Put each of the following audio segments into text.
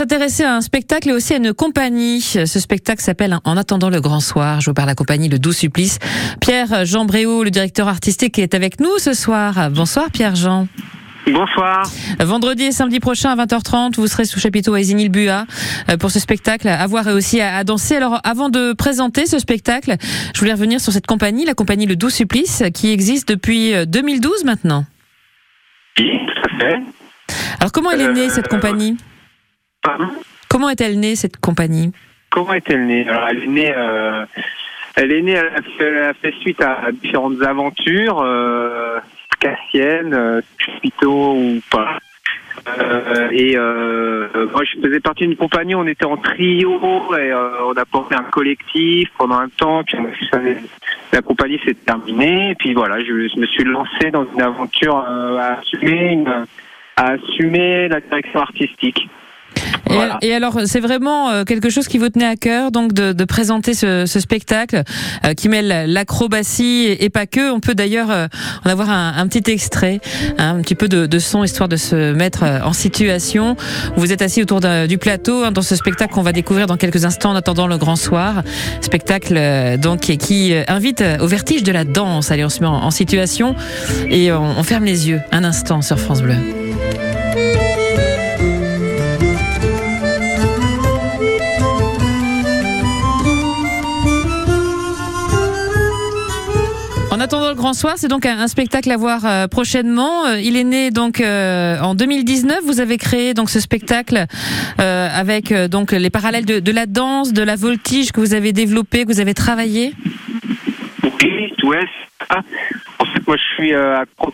S'intéresser à un spectacle et aussi à une compagnie. Ce spectacle s'appelle En attendant le grand soir, joué par la compagnie Le Doux Supplice. Pierre Jean Bréau, le directeur artistique, est avec nous ce soir. Bonsoir Pierre Jean. Bonsoir. Vendredi et samedi prochain à 20h30, vous serez sous chapiteau à Isigny-le-Bua euh, pour ce spectacle à voir et aussi à danser. Alors avant de présenter ce spectacle, je voulais revenir sur cette compagnie, la compagnie Le Doux Supplice, qui existe depuis 2012 euh, maintenant. Oui, tout à fait. Alors comment elle est née cette Euh, compagnie? Pardon Comment est-elle née cette compagnie Comment est-elle née Alors, elle est née, euh, elle est née, elle a fait, elle a fait suite à différentes aventures, euh, cassiennes, euh, chapiteaux ou pas. Euh, et euh, moi, je faisais partie d'une compagnie. On était en trio et euh, on a formé un collectif pendant un temps. Puis on la compagnie s'est terminée. Et puis voilà, je, je me suis lancé dans une aventure euh, à assumer, une- à assumer la direction artistique. Et, Voilà. et alors, c'est vraiment euh, quelque chose qui vous tenait à cœur, donc de, de présenter ce, ce spectacle euh, qui mêle l'acrobatie et, et pas que. On peut d'ailleurs euh, en avoir un, un petit extrait, hein, un petit peu de, de son, histoire de se mettre euh, en situation. Vous êtes assis autour du plateau hein, dans ce spectacle qu'on va découvrir dans quelques instants en attendant le grand soir. Spectacle euh, donc qui, qui, euh, invite au vertige de la danse. Allez, on se met en, en situation et on, on ferme les yeux un instant sur France Bleu. Le grand soir, c'est donc un, spectacle à voir euh, prochainement. Euh, il est né donc euh, en 2019. Vous avez créé donc ce spectacle avec donc les parallèles de, la danse, de la voltige que vous avez développé, que vous avez travaillé. Oui. En fait, moi, je suis accro-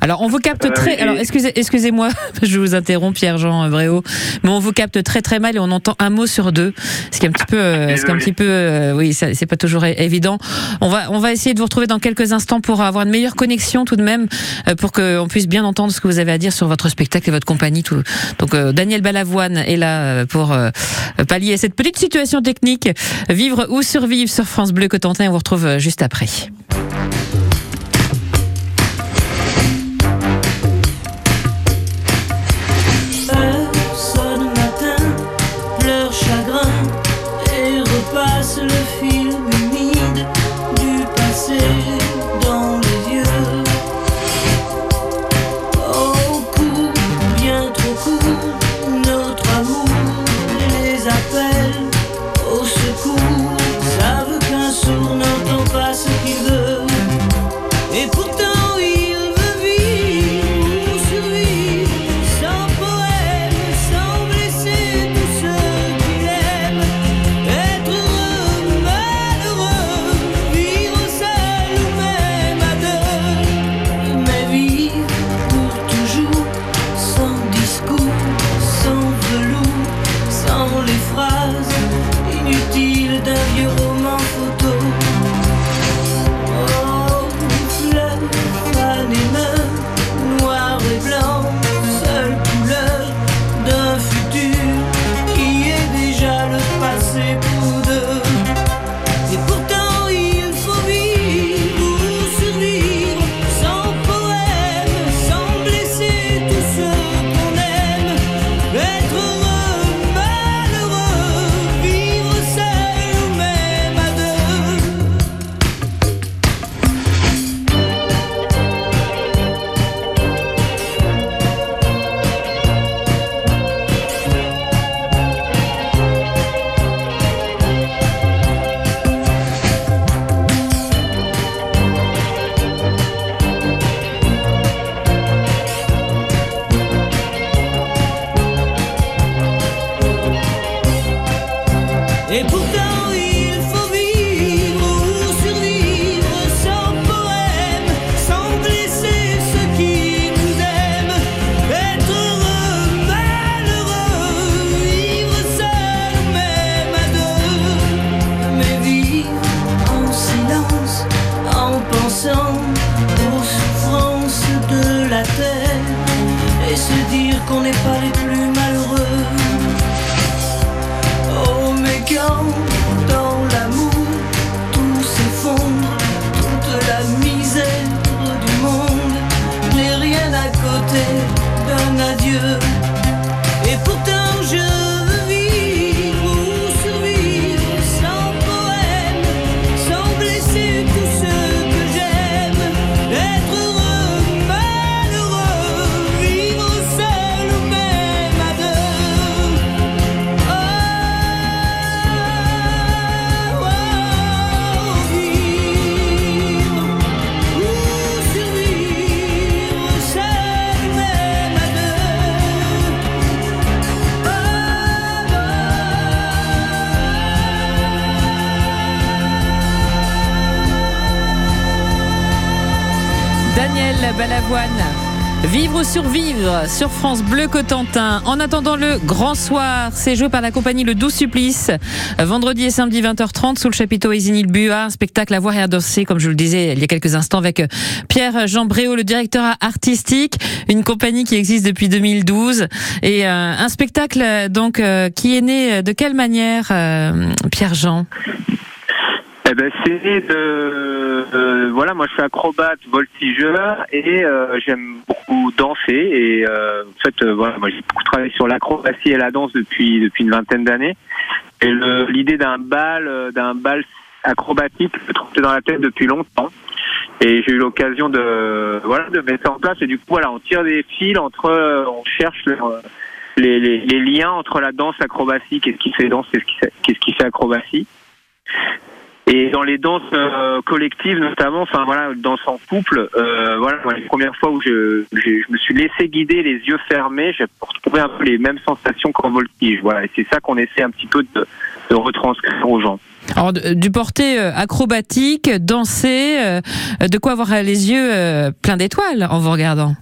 Alors on vous capte Euh, très. Alors excusez, excusez-moi, je vous interromps Pierre-Jean Bréau, mais on vous capte très très mal et on entend un mot sur deux, ce qui est un petit peu, euh, ce qui est un petit peu, euh, oui, ça- c'est pas toujours évident. On va on va essayer de vous retrouver dans quelques instants pour avoir une meilleure connexion tout de même, pour qu'on puisse bien entendre ce que vous avez à dire sur votre spectacle et votre compagnie. Tout. Donc euh, Daniel Balavoine est là pour pallier cette petite situation technique. Vivre ou survivre sur France Bleu Cotentin. On vous retrouve juste après. Notre amour les appelle inutile d'un vieux. qu'on n'est pas les plus malheureux. Oh, mais quand Daniel Balavoine. Vivre ou survivre sur France Bleu Cotentin. En attendant le grand soir, c'est joué par la compagnie Le Doux Supplice. Vendredi et samedi 20h30 sous le chapiteau Isinil Bua, un spectacle à voir et à danser, comme je le disais il y a quelques instants avec Pierre Jean Bréau, le directeur artistique, une compagnie qui existe depuis 2012 et euh, un spectacle donc euh, qui est né de quelle manière, euh, Pierre Jean Eh ben, c'est de euh, voilà, moi je suis acrobate, voltigeur et euh, j'aime beaucoup danser et euh, en fait voilà, moi j'ai beaucoup travaillé sur l'acrobatie et la danse depuis depuis une vingtaine d'années. Et l'idée d'un bal d'un bal acrobatique me trottait dans la tête depuis longtemps. Et j'ai eu l'occasion de voilà de mettre en place. Et du coup voilà on tire des fils entre on cherche le- les, les, liens entre la danse acrobatique et ce qui fait danse et ce qui fait, qu'est-ce qui fait acrobatie et dans les danses euh, collectives notamment, enfin voilà, danse en couple, euh, voilà, moi, les premières fois où je, je me suis laissé guider les yeux fermés, j'ai retrouvé un peu les mêmes sensations qu'en voltige. Voilà, et c'est ça qu'on essaie un petit peu de, de retranscrire aux gens. Alors, du porté euh, acrobatique, danser, euh, de quoi avoir les yeux pleins d'étoiles en vous regardant?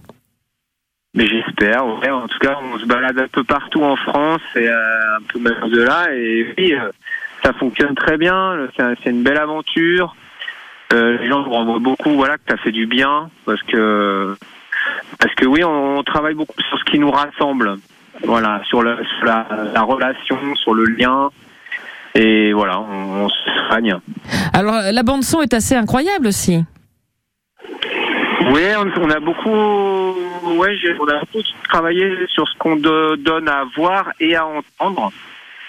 Mais j'espère, ouais, en tout cas, on se balade un peu partout en France et un peu même de là, et oui, ça fonctionne très bien, c'est un- c'est une belle aventure. Euh, les gens nous renvoient beaucoup, voilà, que ça fait du bien, parce que parce que oui, on, on travaille beaucoup sur ce qui nous rassemble, voilà, sur, le, sur la, la relation, sur le lien, et voilà, on, on se soigne. Alors, la bande son est assez incroyable aussi. Oui, on, on a beaucoup, ouais, on a beaucoup travaillé sur ce qu'on do- donne à voir et à entendre.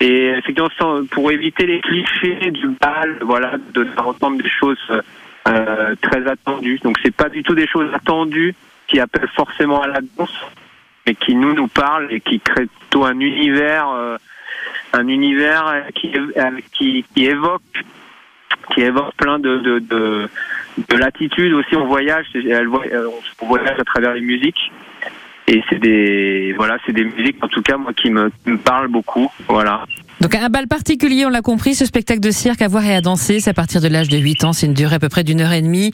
Et effectivement, pour éviter les clichés du bal, voilà, de faire entendre des choses euh, très attendues. Donc, c'est pas du tout des choses attendues qui appellent forcément à la danse, mais qui nous nous parlent et qui créent plutôt un univers, euh, un univers qui, euh, qui, qui évoque, qui évoque plein de, de, de de l'attitude aussi on voyage euh, on voyage à travers les musiques et c'est des voilà c'est des musiques en tout cas moi qui me, me parlent beaucoup. Voilà Donc, un bal particulier, on l'a compris, ce spectacle de cirque à voir et à danser, c'est à partir de l'âge de 8 ans, c'est une durée à peu près d'une heure et demie.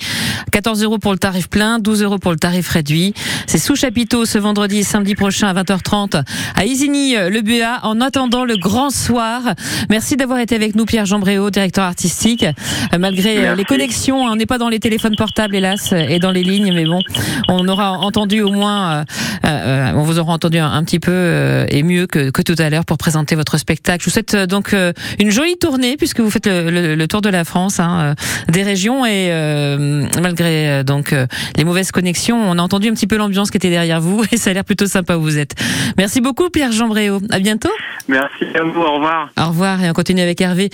14 euros pour le tarif plein, 12 euros pour le tarif réduit. C'est sous chapiteau ce vendredi et samedi prochain à 20h30 à Isigny, le BA, en attendant le grand soir. Merci d'avoir été avec nous, Pierre Jean Bréau, directeur artistique. Euh, Malgré euh, Merci. les connexions, on n'est pas dans les téléphones portables, hélas, euh, et dans les lignes, mais bon, on aura entendu au moins, euh, euh, on vous aura entendu un, un petit peu euh, et mieux que, que tout à l'heure pour présenter votre spectacle. Souhaite euh, donc euh, une jolie tournée puisque vous faites le, le- le tour de la France, hein, euh, des régions et euh, malgré donc les mauvaises connexions, on a entendu un petit peu l'ambiance qui était derrière vous et ça a l'air plutôt sympa où vous êtes. Merci beaucoup Pierre Jean Bréau. À bientôt. merci à vous au revoir Au revoir et on continue avec Hervé.